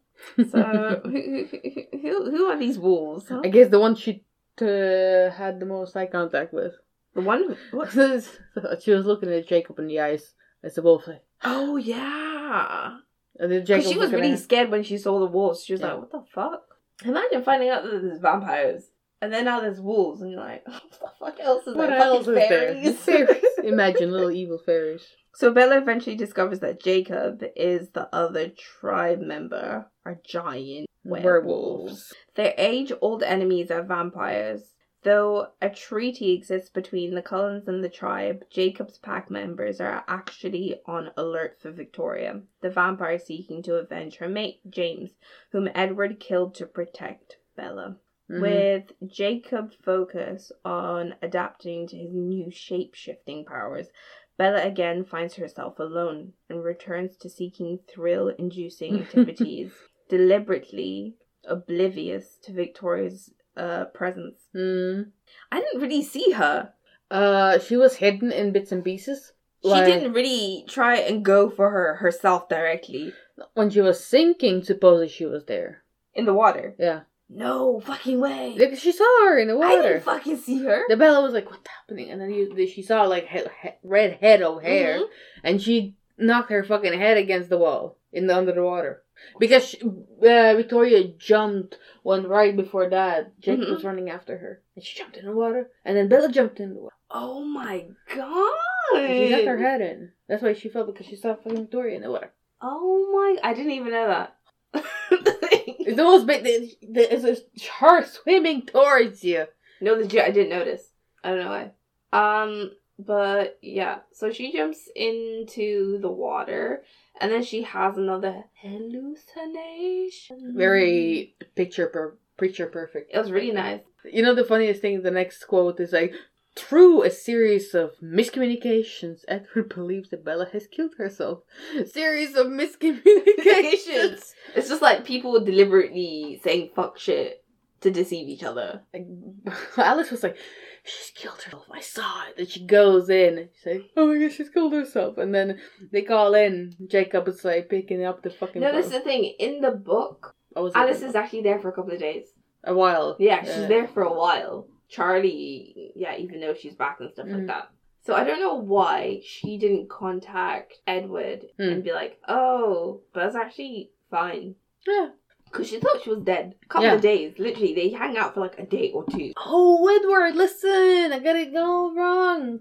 So who who, who, who who are these wolves? huh? I guess the one she uh, had the most eye contact with. The one. What? she was looking at Jacob in the eyes as the wolf. Like, Oh yeah. and then Jacob she was really scared when she saw the wolves. She was Yeah. like, "What the fuck?" Imagine finding out that there's vampires, and then now there's wolves, and you're like, "What the fuck else is What there? else is there? fairies." Fairies. Imagine little evil fairies. So Bella eventually discovers that Jacob is the other tribe member, a giant werewolves. Werewolves. Their age-old enemies are vampires. Though a treaty exists between the Cullens and the tribe, Jacob's pack members are actually on alert for Victoria, the vampire seeking to avenge her mate, James, whom Edward killed to protect Bella. Mhm. With Jacob focus on adapting to his new shape shifting powers, Bella again finds herself alone and returns to seeking thrill inducing activities, deliberately oblivious to Victoria's uh, presence. Mm. I didn't really see her. Uh, she was hidden in bits and pieces. She Like, didn't really try and go for her herself directly When she was sinking, supposedly she was there. in the water. Yeah. No fucking way. Like, she saw her in the water. I didn't fucking see her. The Bella was like, "What's happening?" And then you, she saw like he, he, red head of hair, Mhm. and she knocked her fucking head against the wall in the under the water because she, uh, Victoria jumped one right before that. Jacob Mhm. was running after her, and she jumped in the water, and then Bella jumped in the water. Oh my god. And she got her head in. That's why she fell because she saw fucking Victoria in the water. Oh my! I didn't even know that. It's the most big. the- the- It's a her swimming towards you. no, legit, I didn't notice. I don't know why. Um, but yeah, so she jumps into the water, and then she has another hallucination. Very picture per picture perfect. It was really nice. You know the funniest thing, the next quote is like, through a series of miscommunications, Edward believes that Bella has killed herself. Series of miscommunications. It's just like people deliberately saying fuck shit to deceive each other. like, Alice was like, she's killed herself. I saw it. And she goes in she's like, oh my god, she's killed herself. And then they call in. Jacob is like picking up the fucking. No, this is the thing. In the book, was Alice is actually there for a couple of days. a while. Yeah, she's there for a while. Charlie, yeah, even though she's back and stuff like Mm. that. So I don't know why she didn't contact Edward Mm. and be like, "Oh, Bella's actually fine," Yeah. Because she thought she was dead. A couple Yeah. of days, literally. They hang out for like a day or two. Oh, Edward, listen! I got it all wrong.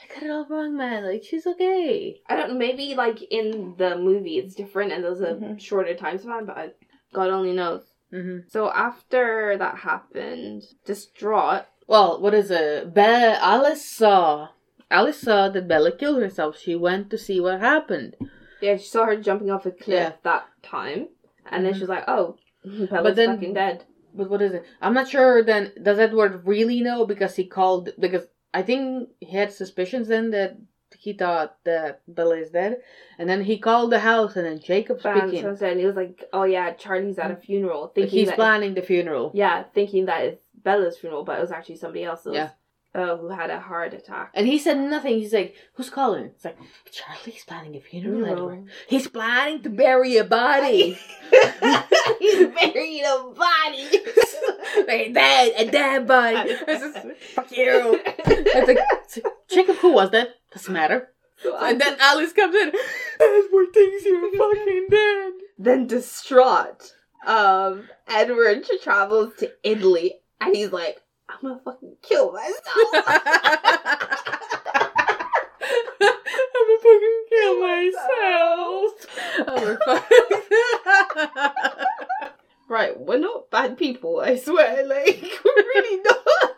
I got it all wrong, man. Like she's okay. I don't know. Maybe like in the movie it's different and there's a Mhm. shorter time span, but I, God only knows. Mm-hmm. So after that happened, distraught, Well, what is it? Be- Alice saw. Alice saw that Bella killed herself. She went to see what happened. yeah, she saw her jumping off a cliff Yeah. that time, and then she was like, "Oh, Bella's then- fucking dead." But what is it? I'm not sure. Then does Edward really know because he called? Because I think he had suspicions then that he thought that Bella is dead, and then he called the house, and then Jacob speaking. and he was like, "Oh yeah, Charlie's at a funeral." Thinking he's planning the funeral. yeah, thinking that it's Bella's funeral, but it was actually somebody else's. Yeah. Oh, who had a heart attack. And he said nothing. He's like, "Who's calling?" It's like Charlie's planning a funeral. Edward. He's planning to bury a body. He's burying a body. a dead, a dead body. Just, Fuck you. It's like, like, Jacob, who was that? Doesn't matter. And then Alice comes in. Edward thinks you're fucking dead. then distraught, um, Edward travels to Italy and he's like, I'm gonna fucking kill myself. I'm gonna fucking kill myself. I'm gonna fucking- right, we're not bad people, I swear. Like, we're really not.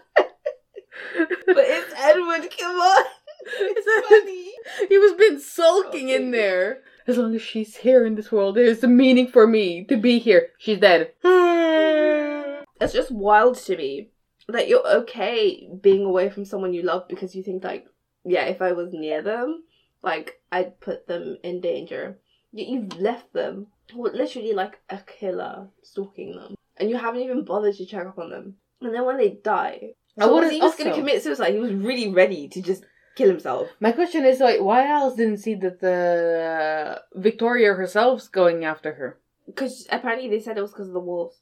but it's Edward, come on. It's funny. he was been sulking in there. As long as she's here in this world, there's a meaning for me to be here. She's dead. It's just wild to me that you're okay being away from someone you love because you think, like, yeah, if I was near them, like, I'd put them in danger. Yet you've left them, well, literally like a killer stalking them, and you haven't even bothered to check up on them. And then when they die, I was would've he just gonna commit suicide? He was really ready to just kill himself. My question is like, why else didn't see that the Victoria herself's going after her? Because apparently they said it was because of the wolves.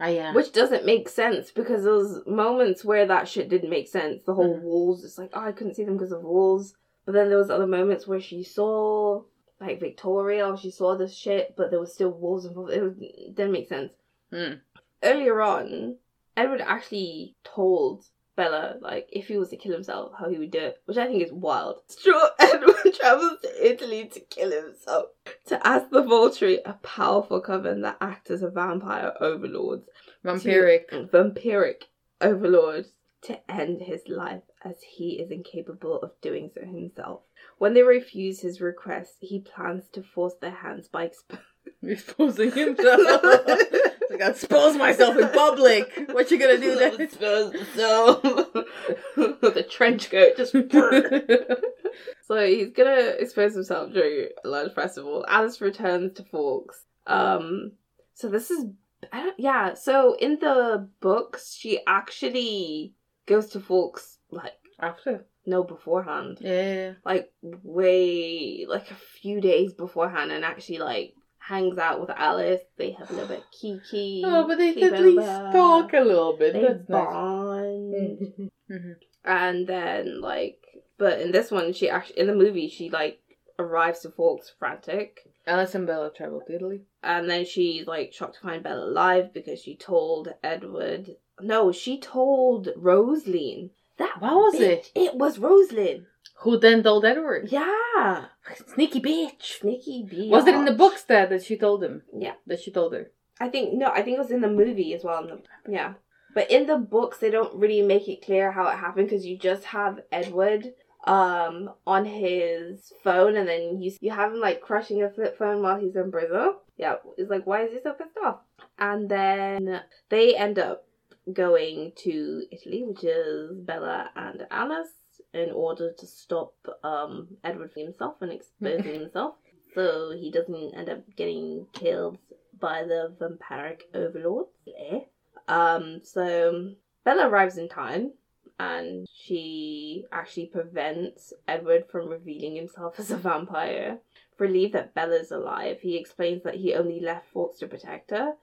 I am. Which doesn't make sense because there was moments where that shit didn't make sense. The whole wolves, it's like, oh, I couldn't see them because of wolves. But then there was other moments where she saw, like, Victoria, or she saw this shit, but there was still wolves involved. It, was, it didn't make sense. Hmm. Earlier on, Edward actually told Bella, like, if he was to kill himself, how he would do it, which I think is wild. Sure, Edward travels to Italy to kill himself. To ask the Volturi, a powerful coven that act as a vampire overlords, Vampiric. vampiric overlord to end his life as he is incapable of doing so himself. When they refuse his request, he plans to force their hands by exp- Exposing himself. I gotta expose myself in public. What you gonna do then? Expose so the trench coat just so he's gonna expose himself during a large festival. Alice returns to Forks. Um, so this is, I don't, yeah. So in the books, she actually goes to Forks like After. no beforehand, Yeah. like way like a few days beforehand, and actually like hangs out with Alice. They have a little bit of kiki. Oh, but they at least talk a little bit. They That's nice. bond Mhm. and then like but in this one she actually in the movie she like arrives to Forks frantic Alice and Bella travel to Italy. and then she's like shocked to find Bella alive because she told Edward no she told Rosaline that What was bitch, it was Rosaline Who then told Edward? yeah Sneaky bitch. sneaky bitch Was it in the books that, that she told him? yeah That she told her. I think no I think it was in the movie as well in the, yeah but in the books they don't really make it clear how it happened because you just have Edward um on his phone and then you you have him like crushing a flip phone while he's in prison. Yeah, it's like why is he so pissed off? And then they end up going to Italy, which is Bella and Alice, in order to stop um Edward from himself and exposing himself, so he doesn't end up getting killed by the vampiric overlords. Eh? Um, so Bella arrives in time and she actually prevents Edward from revealing himself as a vampire. Relieved that Bella's alive, he explains that he only left Forks to protect her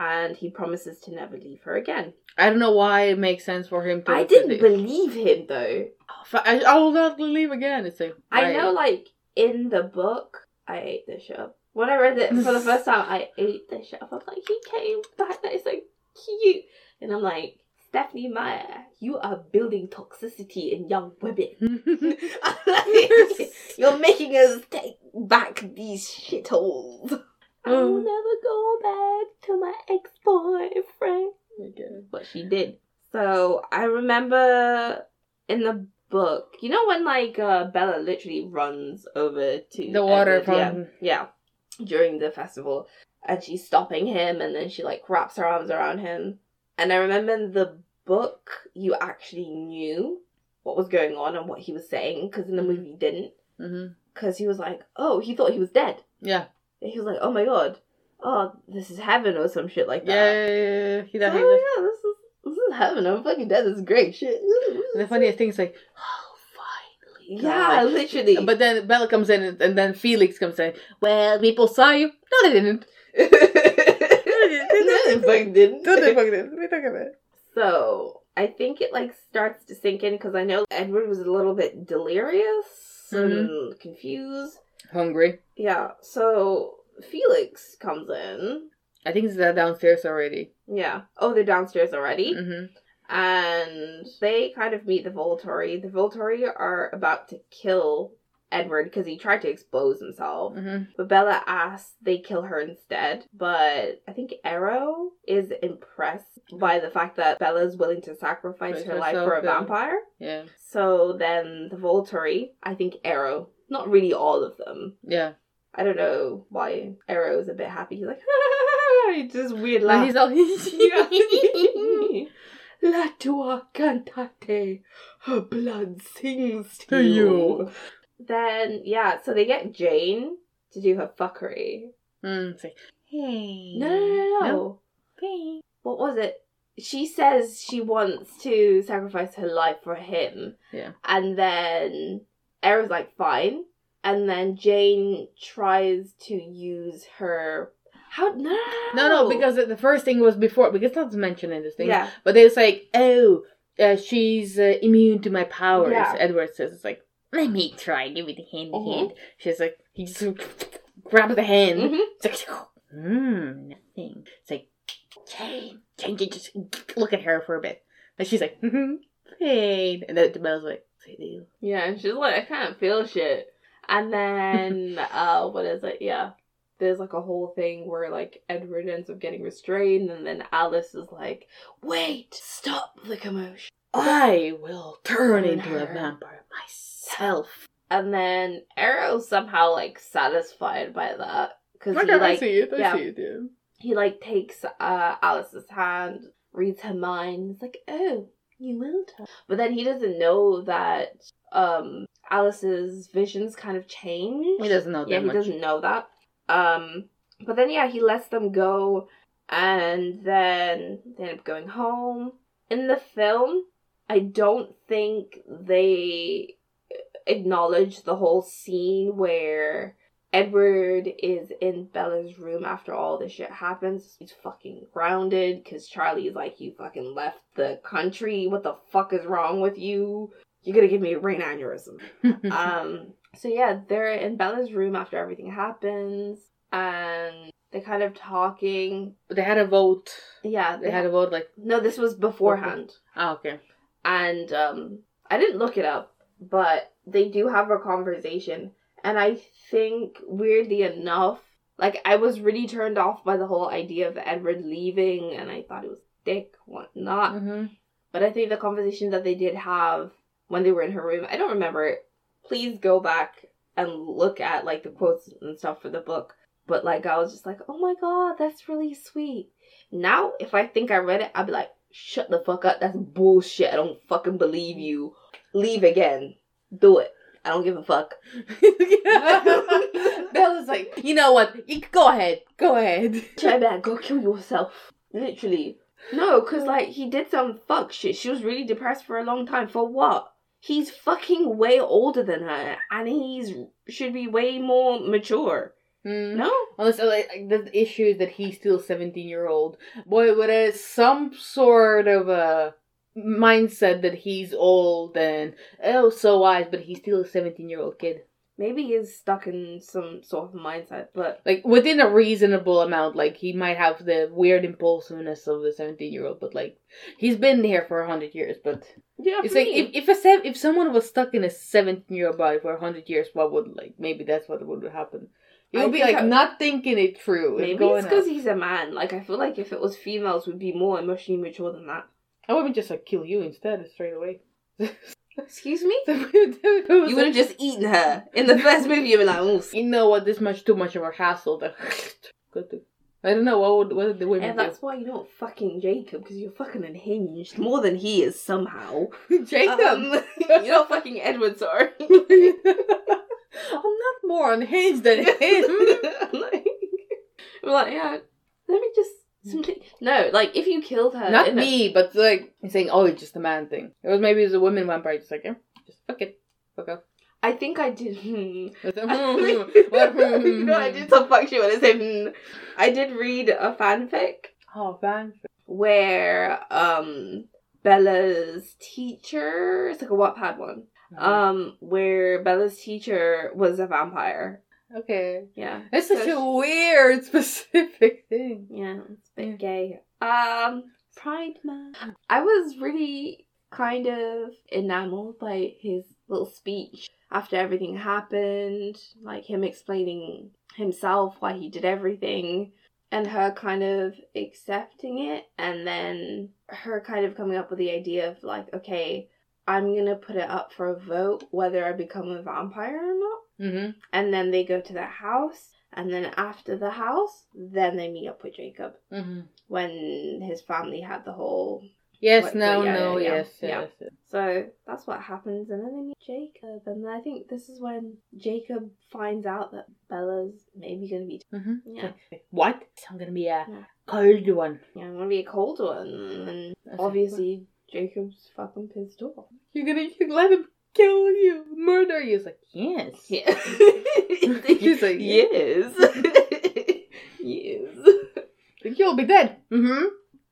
and he promises to never leave her again. I don't know why it makes sense for him to. I didn't believe him though. Oh, I, I will not leave again. It's like I know, like, in the book, I ate this shit up. When I read it for the first time, I ate this shit up. I'm like, he came back, that is so cute. And I'm like, Stephenie Meyer, you are building toxicity in young women. You're making us take back these shitholes. I will Oh. never go back to my ex boyfriend. Okay. But she did. So I remember in the book, you know when like uh, Bella literally runs over to The water Edward, yeah, yeah, during the festival, and she's stopping him, and then she like wraps her arms around him. And I remember in the book, you actually knew what was going on and what he was saying, because in the movie you didn't, because he was like, oh, he thought he was dead. Yeah. And he was like, oh my god, oh, this is heaven or some shit like that. Yeah, yeah, yeah. He, So, that, he, oh yeah, this is this is heaven. I'm fucking dead. This is great shit. the funniest thing is like, oh, finally. yeah, literally. But then Bella comes in, and, and then Felix comes in. Well, people saw you. No, they didn't. no, they fucking didn't. No, they fucking didn't. What are you talking about? So I think it like starts to sink in because I know Edward was a little bit delirious and mm-hmm. confused. Hungry. Yeah. So Felix comes in I think uh, downstairs already. Yeah. Oh, they're downstairs already. Mm-hmm. and they kind of meet the Volturi. The Volturi are about to kill Edward because he tried to expose himself. Mm-hmm. But Bella asks they kill her instead. But I think Aro is impressed by the fact that Bella's willing to sacrifice her life for a vampire. Yeah. So then the Volturi, I think Aro, not really all of them. Yeah. I don't know why Aro is a bit happy. He's like, just weird And laugh. he's all. La tua cantante, her blood sings to, you. Then, yeah, so they get Jane to do her fuckery. Mm, like, hey. No, no, no, no. Hey. What was it? She says she wants to sacrifice her life for him. Yeah. And then Aro's like, fine. And then Jane tries to use her. How? No, No, no, because the first thing was before, because that's mentioned in this thing. Yeah. But it's like, oh, uh, she's uh, immune to my powers. Yeah. Edward says, it's like, let me try, give me the hand Mhm. hand. She's like, he just grabs the hand. Mhm. It's like, hmm, nothing. It's like, Jane, Jane, Jane, just look at her for a bit. And she's like, hmm, pain. And then the bell's like, Yeah, and she's like, I can't feel shit. And then, uh, what is it? Yeah. There's like a whole thing where like Edward ends up getting restrained, and then Alice is like, wait, stop the commotion. I will turn into a vampire myself. And then Aro's somehow like satisfied by that. Because he Okay, I like, see it, I yeah. see it, yeah. he like takes uh Alice's hand, reads her mind. It's like, oh, you will turn. But then he doesn't know that um Alice's visions kind of change. He doesn't know that yeah, he much. doesn't know that. Um, but then yeah, he lets them go, and then they end up going home. In the film, I don't think they acknowledge the whole scene where Edward is in Bella's room after all this shit happens. He's fucking grounded because Charlie's like, You fucking left the country. What the fuck is wrong with you? You're gonna give me a brain aneurysm. um, so yeah, they're in Bella's room after everything happens, and they're kind of talking. they had a vote. Yeah, They had a vote like, no, this was beforehand, oh, okay. and um, I didn't look it up, but they do have a conversation, and I think weirdly enough, like I was really turned off by the whole idea of Edward leaving, and I thought it was dick, whatnot. Mm-hmm. But I think the conversation that they did have when they were in her room, I don't remember it. Please go back and look at like the quotes and stuff for the book. But like I was just like, oh my god, that's really sweet. Now, if I think I read it, I'd be like, shut the fuck up. That's bullshit. I don't fucking believe you. Leave again. Do it. I don't give a fuck. Bella's like, you know what? You go ahead. Go ahead. Try back. Go kill yourself. Literally. No, because like he did some fuck shit. She was really depressed for a long time. For what? He's fucking way older than her, and he's should be way more mature. Mm. No, Unless like, the issue is that he's still seventeen year old boy with a some sort of a mindset that he's old and oh so wise, but he's still a seventeen year old kid. maybe he's stuck in some sort of mindset, but Like within a reasonable amount, like he might have the weird impulsiveness of the seventeen year old, but like he's been here for a hundred years. But yeah, it's like me. if if a sev- if someone was stuck in a seventeen year old body for a hundred years, what would like maybe that's what would happen. He would be like I- not thinking it through. maybe going it's because he's a man. Like I feel like if it was females, would be more emotionally mature than that. I wouldn't just like kill you instead straight away. Excuse me. you would have just eaten her in the first movie. You'd be like, oh, You know what? This much too much of a hassle. That good. To, I don't know what would what did the women and that's why you don't fucking Jacob because you're fucking unhinged more than he is somehow. Jacob. Um, you know, fucking Edward. Sorry. I'm not more unhinged than him. like, I'm like, yeah, let me just simply no. Like, if you killed her, not me, but like saying, "Oh, it's just a man thing." It was maybe it was a woman vampire, just like, yeah, just fuck it, fuck off. I think I did. Hmm. It's like, I no, I did some fuck shit when I said. Hmm. I did read a fanfic Oh, fan. where um Bella's teacher. It's like a Wattpad one. Uh, Um, where Bella's teacher was a vampire, Okay. Yeah. It's So such she- a weird specific thing. Yeah, it's a bit gay. Um, Pride Month. I was really kind of enamored by his little speech after everything happened, like him explaining himself why he did everything, and her kind of accepting it, and then her kind of coming up with the idea of like, okay, I'm gonna put it up for a vote whether I become a vampire or not Mm-hmm. and then they go to their house and then after the house then they meet up with jacob Mm-hmm. when his family had the whole Yes, What- no, yeah, no, yeah, yes, yeah. yes. yes. so that's what happens and then they meet jacob and i think this is when jacob finds out that bella's maybe gonna be Mm-hmm. Yeah. What? I'm gonna be a cold one. yeah I'm gonna be a cold one and That's obviously jacob's fucking pissed off You're gonna you let him kill you, murder you. It's like, yes. yeah He's like, yes yes Like, you'll be dead. Mm-hmm.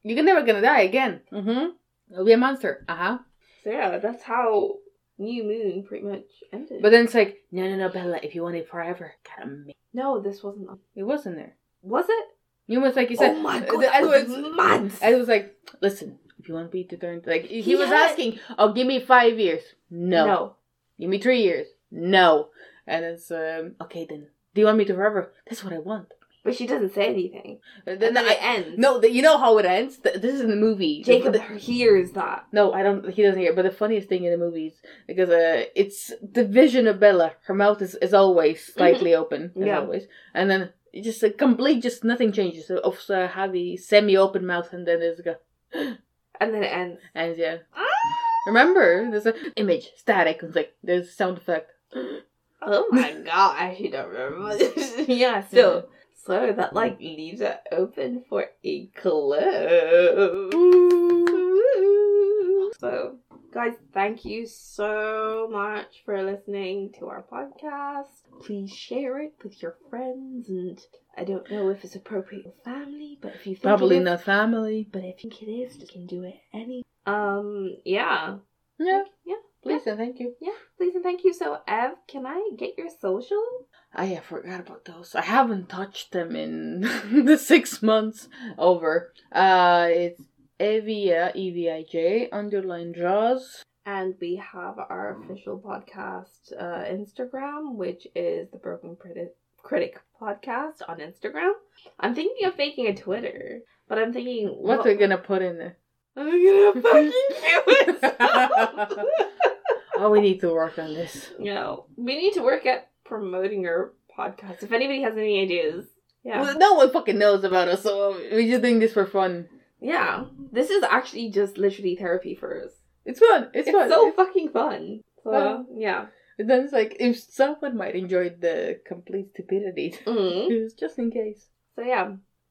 You're never gonna die again. Mm-hmm. You'll be a monster. Uh-huh. So yeah, that's how New Moon pretty much ended. But then it's like, no, no, no, Bella, if you want it forever, gotta make no, this wasn't. it. wasn't there. Was it? You was like, you said, oh my god, that was mad. I was like, listen, if you want me to turn, like, he, He was had- asking, oh, give me five years. No. no. Give me three years. No. And it's, um, okay then. Do you want me to forever? That's what I want. But she doesn't say anything. And Then, I, it ends. no, the, you know how it ends? Th- This is in the movie. Jacob The- hears that. No, I don't. He doesn't hear. But the funniest thing in the movies because uh, it's the vision of Bella. Her mouth is, is always slightly open, as Yeah. always, and then just a complete, just nothing changes. So of uh, have a semi-open mouth, and then there's a And then it ends. and yeah. Ah! Remember, there's a image static. It's like there's a sound effect. Oh my god, I actually don't remember. yeah, still. So that like leaves it open for a clue. So, guys, thank you so much for listening to our podcast. Please share it with your friends, and I don't know if it's appropriate for family, but if you think Probably not family. but if you think it is, you can do it any. Um, yeah, Yeah, yeah. please and thank you. Yeah, please and thank you. So, Ev, can I get your social? I forgot about those. I haven't touched them in the six months over. Uh, it's Evia E V I J underline draws. And we have our official podcast uh, Instagram, which is the Broken Critic, Critic Podcast on Instagram. I'm thinking of making a Twitter, but I'm thinking What are we gonna put in there? I'm gonna fucking do it. Oh, we need to work on this. no, we need to work at promoting our podcast. If anybody has any ideas, yeah, Well, no one fucking knows about us, so we just doing this for fun. Yeah, this is actually just literally therapy for us. It's fun. It's, It's, fun. so It's- fucking fun. So fun. yeah. and then it's like if someone might enjoy the complete stupidity, Mhm. it's just in case. So yeah,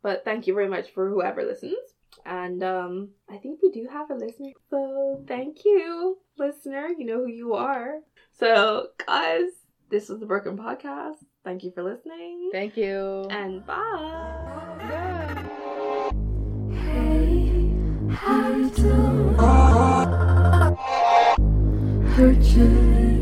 but thank you very much for whoever listens. And um I think we do have a listener. So thank you, listener. You know who you are. So guys, this was the Broken Podcast. Thank you for listening. Thank you. and bye. Hey, Hurt you